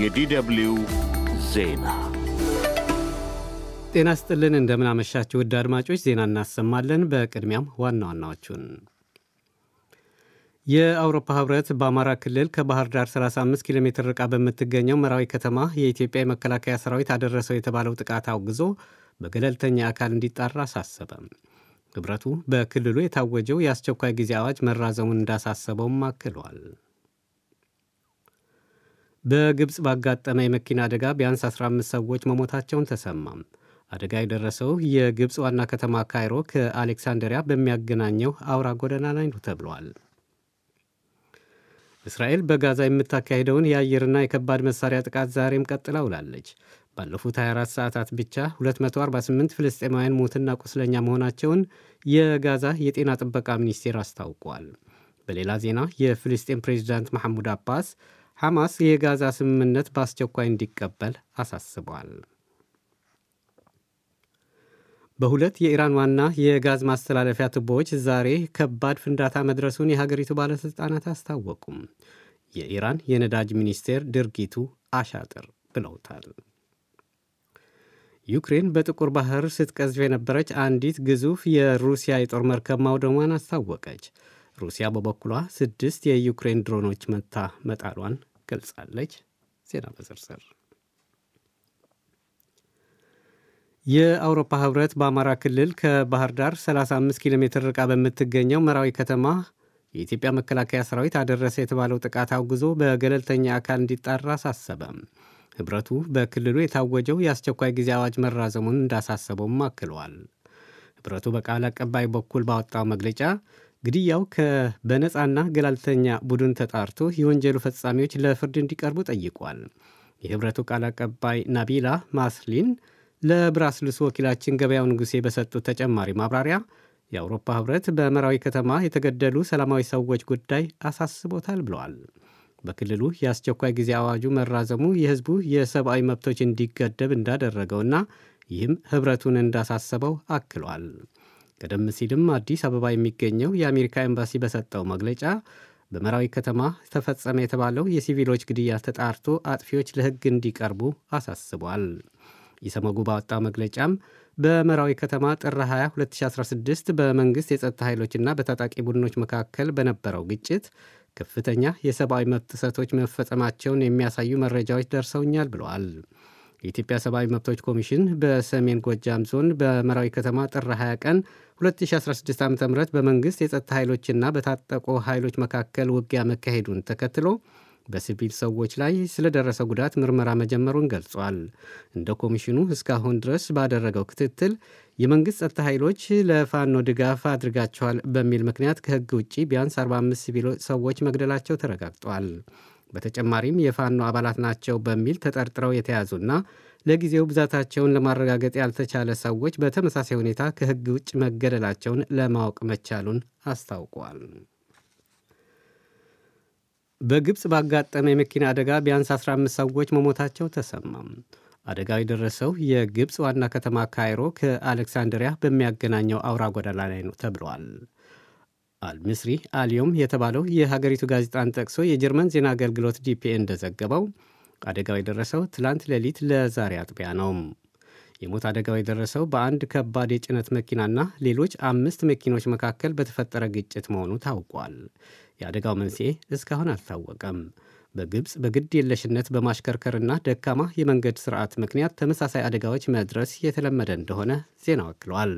የዲደብሊው ዜና ጤና ስጥልን እንደምናመሻችሁ ውድ አድማጮች ዜና እናሰማለን። በቅድሚያም ዋና ዋናዎቹን የአውሮፓ ህብረት በአማራ ክልል ከባህር ዳር 35 ኪሎ ሜትር ርቃ በምትገኘው መራዊ ከተማ የኢትዮጵያ የመከላከያ ሰራዊት አደረሰው የተባለው ጥቃት አውግዞ በገለልተኛ አካል እንዲጣራ አሳሰበ። ህብረቱ በክልሉ የታወጀው የአስቸኳይ ጊዜ አዋጅ መራዘሙን እንዳሳሰበውም አክሏል። በግብፅ ባጋጠመ የመኪና አደጋ ቢያንስ 15 ሰዎች መሞታቸውን ተሰማም። አደጋ የደረሰው የግብፅ ዋና ከተማ ካይሮ ከአሌክሳንደሪያ በሚያገናኘው አውራ ጎዳና ላይ ነው ተብሏል። እስራኤል በጋዛ የምታካሄደውን የአየርና የከባድ መሳሪያ ጥቃት ዛሬም ቀጥላ ውላለች። ባለፉት 24 ሰዓታት ብቻ 248 ፍልስጤማውያን ሞትና ቁስለኛ መሆናቸውን የጋዛ የጤና ጥበቃ ሚኒስቴር አስታውቋል። በሌላ ዜና የፍልስጤም ፕሬዚዳንት መሐሙድ አባስ ሐማስ የጋዛ ስምምነት በአስቸኳይ እንዲቀበል አሳስቧል። በሁለት የኢራን ዋና የጋዝ ማስተላለፊያ ቱቦዎች ዛሬ ከባድ ፍንዳታ መድረሱን የሀገሪቱ ባለሥልጣናት አስታወቁም። የኢራን የነዳጅ ሚኒስቴር ድርጊቱ አሻጥር ብለውታል። ዩክሬን በጥቁር ባህር ስትቀዝፍ የነበረች አንዲት ግዙፍ የሩሲያ የጦር መርከብ ማውደሟን አስታወቀች። ሩሲያ በበኩሏ ስድስት የዩክሬን ድሮኖች መታ መጣሏን ገልጻለች። ዜና በዝርዝር የአውሮፓ ህብረት በአማራ ክልል ከባህር ዳር 35 ኪሎ ሜትር ርቃ በምትገኘው መራዊ ከተማ የኢትዮጵያ መከላከያ ሰራዊት አደረሰ የተባለው ጥቃት አውግዞ በገለልተኛ አካል እንዲጣራ አሳሰበ። ህብረቱ በክልሉ የታወጀው የአስቸኳይ ጊዜ አዋጅ መራዘሙን እንዳሳሰበውም አክለዋል። ህብረቱ በቃል አቀባይ በኩል ባወጣው መግለጫ ግድያው በነፃና ገለልተኛ ቡድን ተጣርቶ የወንጀሉ ፈጻሚዎች ለፍርድ እንዲቀርቡ ጠይቋል። የህብረቱ ቃል አቀባይ ናቢላ ማስሊን ለብራስልስ ወኪላችን ገበያው ንጉሴ በሰጡት ተጨማሪ ማብራሪያ የአውሮፓ ህብረት በመራዊ ከተማ የተገደሉ ሰላማዊ ሰዎች ጉዳይ አሳስቦታል ብለዋል። በክልሉ የአስቸኳይ ጊዜ አዋጁ መራዘሙ የህዝቡ የሰብአዊ መብቶች እንዲገደብ እንዳደረገውና ይህም ህብረቱን እንዳሳሰበው አክሏል። ቀደም ሲልም አዲስ አበባ የሚገኘው የአሜሪካ ኤምባሲ በሰጠው መግለጫ በመራዊ ከተማ ተፈጸመ የተባለው የሲቪሎች ግድያ ተጣርቶ አጥፊዎች ለህግ እንዲቀርቡ አሳስቧል። ኢሰመጉ ባወጣው መግለጫም በመራዊ ከተማ ጥር 20 2016 በመንግሥት የጸጥታ ኃይሎችና በታጣቂ ቡድኖች መካከል በነበረው ግጭት ከፍተኛ የሰብአዊ መብት ጥሰቶች መፈጸማቸውን የሚያሳዩ መረጃዎች ደርሰውኛል ብለዋል። የኢትዮጵያ ሰብአዊ መብቶች ኮሚሽን በሰሜን ጎጃም ዞን በመራዊ ከተማ ጥር 20 ቀን 2016 ዓ ም በመንግሥት የጸጥታ ኃይሎችና በታጠቁ ኃይሎች መካከል ውጊያ መካሄዱን ተከትሎ በሲቪል ሰዎች ላይ ስለደረሰ ጉዳት ምርመራ መጀመሩን ገልጿል። እንደ ኮሚሽኑ እስካሁን ድረስ ባደረገው ክትትል የመንግሥት ጸጥታ ኃይሎች ለፋኖ ድጋፍ አድርጋቸዋል በሚል ምክንያት ከሕግ ውጭ ቢያንስ 45 ሲቪል ሰዎች መግደላቸው ተረጋግጧል። በተጨማሪም የፋኖ አባላት ናቸው በሚል ተጠርጥረው የተያዙና ለጊዜው ብዛታቸውን ለማረጋገጥ ያልተቻለ ሰዎች በተመሳሳይ ሁኔታ ከሕግ ውጭ መገደላቸውን ለማወቅ መቻሉን አስታውቋል። በግብፅ ባጋጠመ የመኪና አደጋ ቢያንስ 15 ሰዎች መሞታቸው ተሰማም። አደጋው የደረሰው የግብፅ ዋና ከተማ ካይሮ ከአሌክሳንድሪያ በሚያገናኘው አውራ ጎዳና ላይ ነው ተብለዋል። አልምስሪ አልዮም የተባለው የሀገሪቱ ጋዜጣን ጠቅሶ የጀርመን ዜና አገልግሎት ዲፒኤ እንደዘገበው አደጋው የደረሰው ትላንት ሌሊት ለዛሬ አጥቢያ ነው። የሞት አደጋው የደረሰው በአንድ ከባድ የጭነት መኪናና ሌሎች አምስት መኪኖች መካከል በተፈጠረ ግጭት መሆኑ ታውቋል። የአደጋው መንስኤ እስካሁን አልታወቀም። በግብፅ በግድ የለሽነት በማሽከርከርና ደካማ የመንገድ ስርዓት ምክንያት ተመሳሳይ አደጋዎች መድረስ የተለመደ እንደሆነ ዜናው አክለዋል።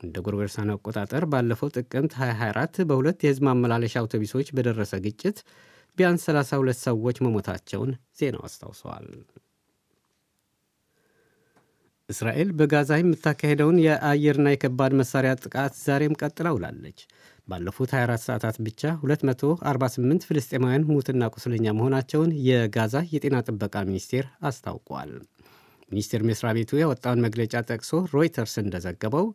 እንደ ጎርጎሮሳውያን አቆጣጠር ባለፈው ጥቅምት 2024 በሁለት የህዝብ ማመላለሻ አውቶቡሶች በደረሰ ግጭት ቢያንስ 32 ሰዎች መሞታቸውን ዜናው አስታውሰዋል። እስራኤል በጋዛ የምታካሄደውን የአየርና የከባድ መሳሪያ ጥቃት ዛሬም ቀጥላ ውላለች። ባለፉት 24 ሰዓታት ብቻ 248 ፍልስጤማውያን ሙትና ቁስለኛ መሆናቸውን የጋዛ የጤና ጥበቃ ሚኒስቴር አስታውቋል። ሚኒስቴር መስሪያ ቤቱ ያወጣውን መግለጫ ጠቅሶ ሮይተርስ እንደዘገበው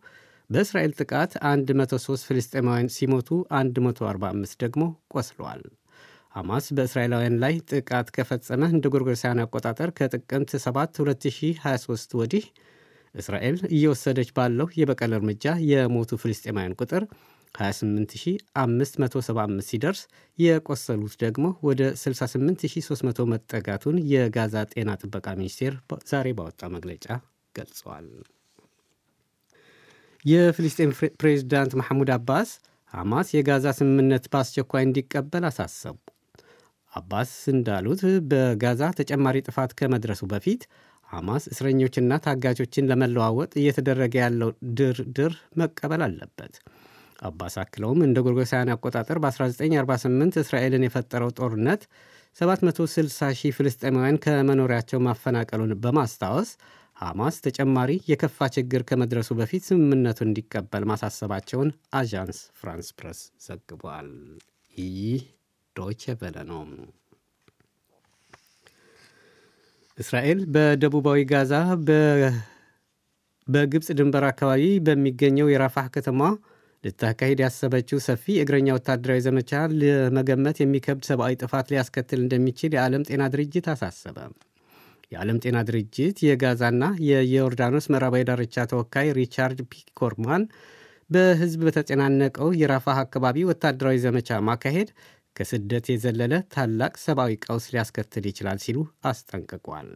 በእስራኤል ጥቃት 103 ፍልስጤማውያን ሲሞቱ 145 ደግሞ ቆስለዋል። ሐማስ በእስራኤላውያን ላይ ጥቃት ከፈጸመ እንደ ጎርጎሮሳውያን አቆጣጠር ከጥቅምት 7 2023 ወዲህ እስራኤል እየወሰደች ባለው የበቀል እርምጃ የሞቱ ፍልስጤማውያን ቁጥር 28575 ሲደርስ የቆሰሉት ደግሞ ወደ 68300 መጠጋቱን የጋዛ ጤና ጥበቃ ሚኒስቴር ዛሬ ባወጣ መግለጫ ገልጸዋል። የፍልስጤም ፕሬዚዳንት ማሐሙድ አባስ ሐማስ የጋዛ ስምምነት በአስቸኳይ እንዲቀበል አሳሰቡ። አባስ እንዳሉት በጋዛ ተጨማሪ ጥፋት ከመድረሱ በፊት ሐማስ እስረኞችና ታጋቾችን ለመለዋወጥ እየተደረገ ያለው ድርድር መቀበል አለበት። አባስ አክለውም እንደ ጎርጎሳውያን አቆጣጠር በ1948 እስራኤልን የፈጠረው ጦርነት 760 ሺህ ፍልስጤማውያን ከመኖሪያቸው ማፈናቀሉን በማስታወስ ሐማስ ተጨማሪ የከፋ ችግር ከመድረሱ በፊት ስምምነቱን እንዲቀበል ማሳሰባቸውን አዣንስ ፍራንስ ፕረስ ዘግቧል። ይህ ዶይቼ ቬለ ነው። እስራኤል በደቡባዊ ጋዛ በግብፅ ድንበር አካባቢ በሚገኘው የራፋህ ከተማ ልታካሄድ ያሰበችው ሰፊ እግረኛ ወታደራዊ ዘመቻ ለመገመት የሚከብድ ሰብአዊ ጥፋት ሊያስከትል እንደሚችል የዓለም ጤና ድርጅት አሳሰበ። የዓለም ጤና ድርጅት የጋዛና የዮርዳኖስ ምዕራባዊ ዳርቻ ተወካይ ሪቻርድ ፒኮርማን በሕዝብ በተጨናነቀው የራፋህ አካባቢ ወታደራዊ ዘመቻ ማካሄድ ከስደት የዘለለ ታላቅ ሰብአዊ ቀውስ ሊያስከትል ይችላል ሲሉ አስጠንቅቋል።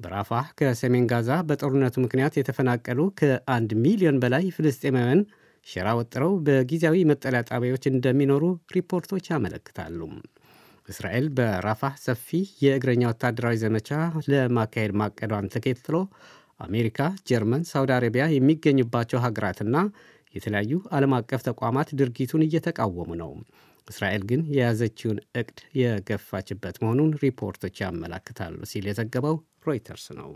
በራፋህ ከሰሜን ጋዛ በጦርነቱ ምክንያት የተፈናቀሉ ከአንድ ሚሊዮን በላይ ፍልስጤማውያን ሸራ ወጥረው በጊዜያዊ መጠለያ ጣቢያዎች እንደሚኖሩ ሪፖርቶች ያመለክታሉ። እስራኤል በራፋህ ሰፊ የእግረኛ ወታደራዊ ዘመቻ ለማካሄድ ማቀዷን ተከትሎ አሜሪካ፣ ጀርመን፣ ሳውዲ አረቢያ የሚገኙባቸው ሀገራትና የተለያዩ ዓለም አቀፍ ተቋማት ድርጊቱን እየተቃወሙ ነው። እስራኤል ግን የያዘችውን እቅድ የገፋችበት መሆኑን ሪፖርቶች ያመላክታሉ ሲል የዘገበው ሮይተርስ ነው።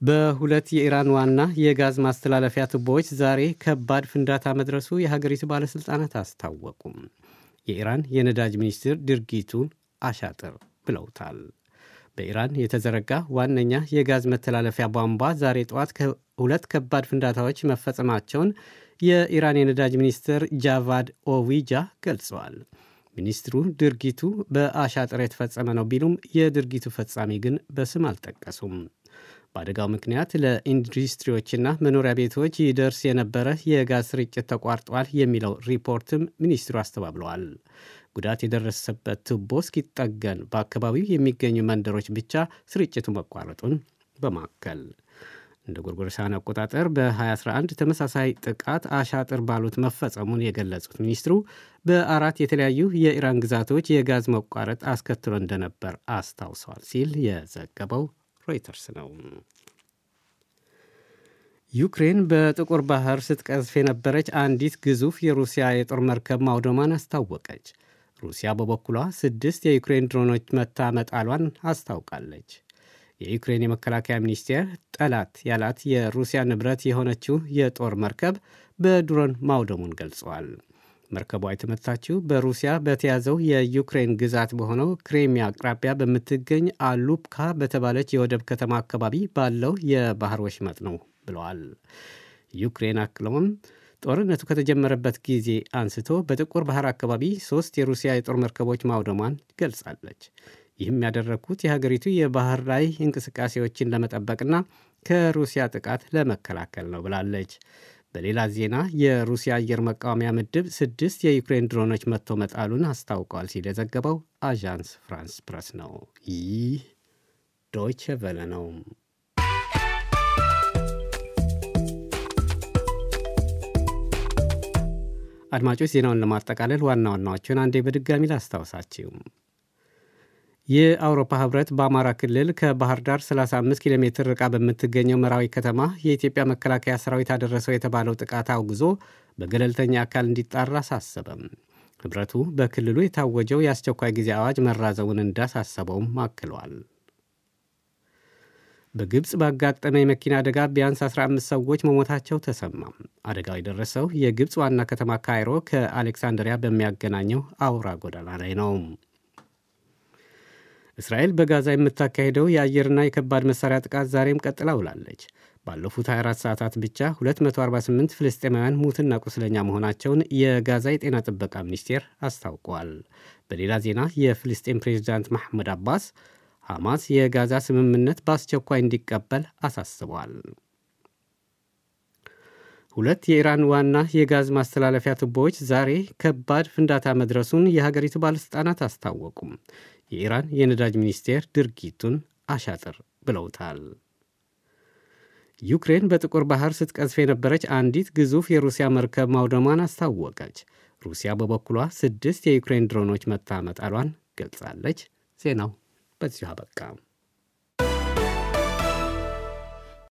በሁለት የኢራን ዋና የጋዝ ማስተላለፊያ ቱቦዎች ዛሬ ከባድ ፍንዳታ መድረሱ የሀገሪቱ ባለሥልጣናት አስታወቁም። የኢራን የነዳጅ ሚኒስትር ድርጊቱን አሻጥር ብለውታል። በኢራን የተዘረጋ ዋነኛ የጋዝ መተላለፊያ ቧንቧ ዛሬ ጠዋት ሁለት ከባድ ፍንዳታዎች መፈጸማቸውን የኢራን የነዳጅ ሚኒስትር ጃቫድ ኦዊጃ ገልጸዋል። ሚኒስትሩ ድርጊቱ በአሻጥር የተፈጸመ ነው ቢሉም የድርጊቱ ፈጻሚ ግን በስም አልጠቀሱም። በአደጋው ምክንያት ለኢንዱስትሪዎችና መኖሪያ ቤቶች ይደርስ የነበረ የጋዝ ስርጭት ተቋርጧል የሚለው ሪፖርትም ሚኒስትሩ አስተባብለዋል። ጉዳት የደረሰበት ቱቦ እስኪጠገን በአካባቢው የሚገኙ መንደሮች ብቻ ስርጭቱ መቋረጡን በማከል እንደ ጎርጎሮሳውያን አቆጣጠር በ2011 ተመሳሳይ ጥቃት አሻጥር ባሉት መፈጸሙን የገለጹት ሚኒስትሩ በአራት የተለያዩ የኢራን ግዛቶች የጋዝ መቋረጥ አስከትሎ እንደነበር አስታውሰዋል ሲል የዘገበው ሮይተርስ ነው። ዩክሬን በጥቁር ባህር ስትቀዝፍ የነበረች አንዲት ግዙፍ የሩሲያ የጦር መርከብ ማውደሟን አስታወቀች። ሩሲያ በበኩሏ ስድስት የዩክሬን ድሮኖች መታ መጣሏን አስታውቃለች። የዩክሬን የመከላከያ ሚኒስቴር ጠላት ያላት የሩሲያ ንብረት የሆነችው የጦር መርከብ በድሮን ማውደሙን ገልጸዋል። መርከቧ የተመታችው በሩሲያ በተያዘው የዩክሬን ግዛት በሆነው ክሬሚያ አቅራቢያ በምትገኝ አሉፕካ በተባለች የወደብ ከተማ አካባቢ ባለው የባህር ወሽመጥ ነው ብለዋል። ዩክሬን አክለውም ጦርነቱ ከተጀመረበት ጊዜ አንስቶ በጥቁር ባህር አካባቢ ሶስት የሩሲያ የጦር መርከቦች ማውደሟን ገልጻለች። ይህም ያደረግኩት የሀገሪቱ የባህር ላይ እንቅስቃሴዎችን ለመጠበቅና ከሩሲያ ጥቃት ለመከላከል ነው ብላለች። በሌላ ዜና የሩሲያ አየር መቃወሚያ ምድብ ስድስት የዩክሬን ድሮኖች መትቶ መጣሉን አስታውቋል ሲል የዘገበው አዣንስ ፍራንስ ፕረስ ነው። ይህ ዶይቸ ቨለ ነው። አድማጮች ዜናውን ለማጠቃለል ዋና ዋናዎቹን አንዴ በድጋሚ ላስታውሳችሁ። የአውሮፓ ህብረት በአማራ ክልል ከባህር ዳር 35 ኪሎ ሜትር ርቃ በምትገኘው መራዊ ከተማ የኢትዮጵያ መከላከያ ሰራዊት አደረሰው የተባለው ጥቃት አውግዞ በገለልተኛ አካል እንዲጣራ አሳሰበም። ህብረቱ በክልሉ የታወጀው የአስቸኳይ ጊዜ አዋጅ መራዘውን እንዳሳሰበውም አክሏል። በግብፅ ባጋጠመ የመኪና አደጋ ቢያንስ 15 ሰዎች መሞታቸው ተሰማ። አደጋው የደረሰው የግብፅ ዋና ከተማ ካይሮ ከአሌክሳንድሪያ በሚያገናኘው አውራ ጎዳና ላይ ነው። እስራኤል በጋዛ የምታካሄደው የአየርና የከባድ መሳሪያ ጥቃት ዛሬም ቀጥላ ውላለች። ባለፉት 24 ሰዓታት ብቻ 248 ፍልስጤማውያን ሙትና ቁስለኛ መሆናቸውን የጋዛ የጤና ጥበቃ ሚኒስቴር አስታውቋል። በሌላ ዜና የፍልስጤም ፕሬዚዳንት ማሐመድ አባስ ሐማስ የጋዛ ስምምነት በአስቸኳይ እንዲቀበል አሳስበዋል። ሁለት የኢራን ዋና የጋዝ ማስተላለፊያ ቱቦዎች ዛሬ ከባድ ፍንዳታ መድረሱን የሀገሪቱ ባለሥልጣናት አስታወቁም። የኢራን የነዳጅ ሚኒስቴር ድርጊቱን አሻጥር ብለውታል። ዩክሬን በጥቁር ባህር ስትቀዝፍ የነበረች አንዲት ግዙፍ የሩሲያ መርከብ ማውደሟን አስታወቀች። ሩሲያ በበኩሏ ስድስት የዩክሬን ድሮኖች መታ መጣሏን ገልጻለች። ዜናው በዚሁ አበቃ።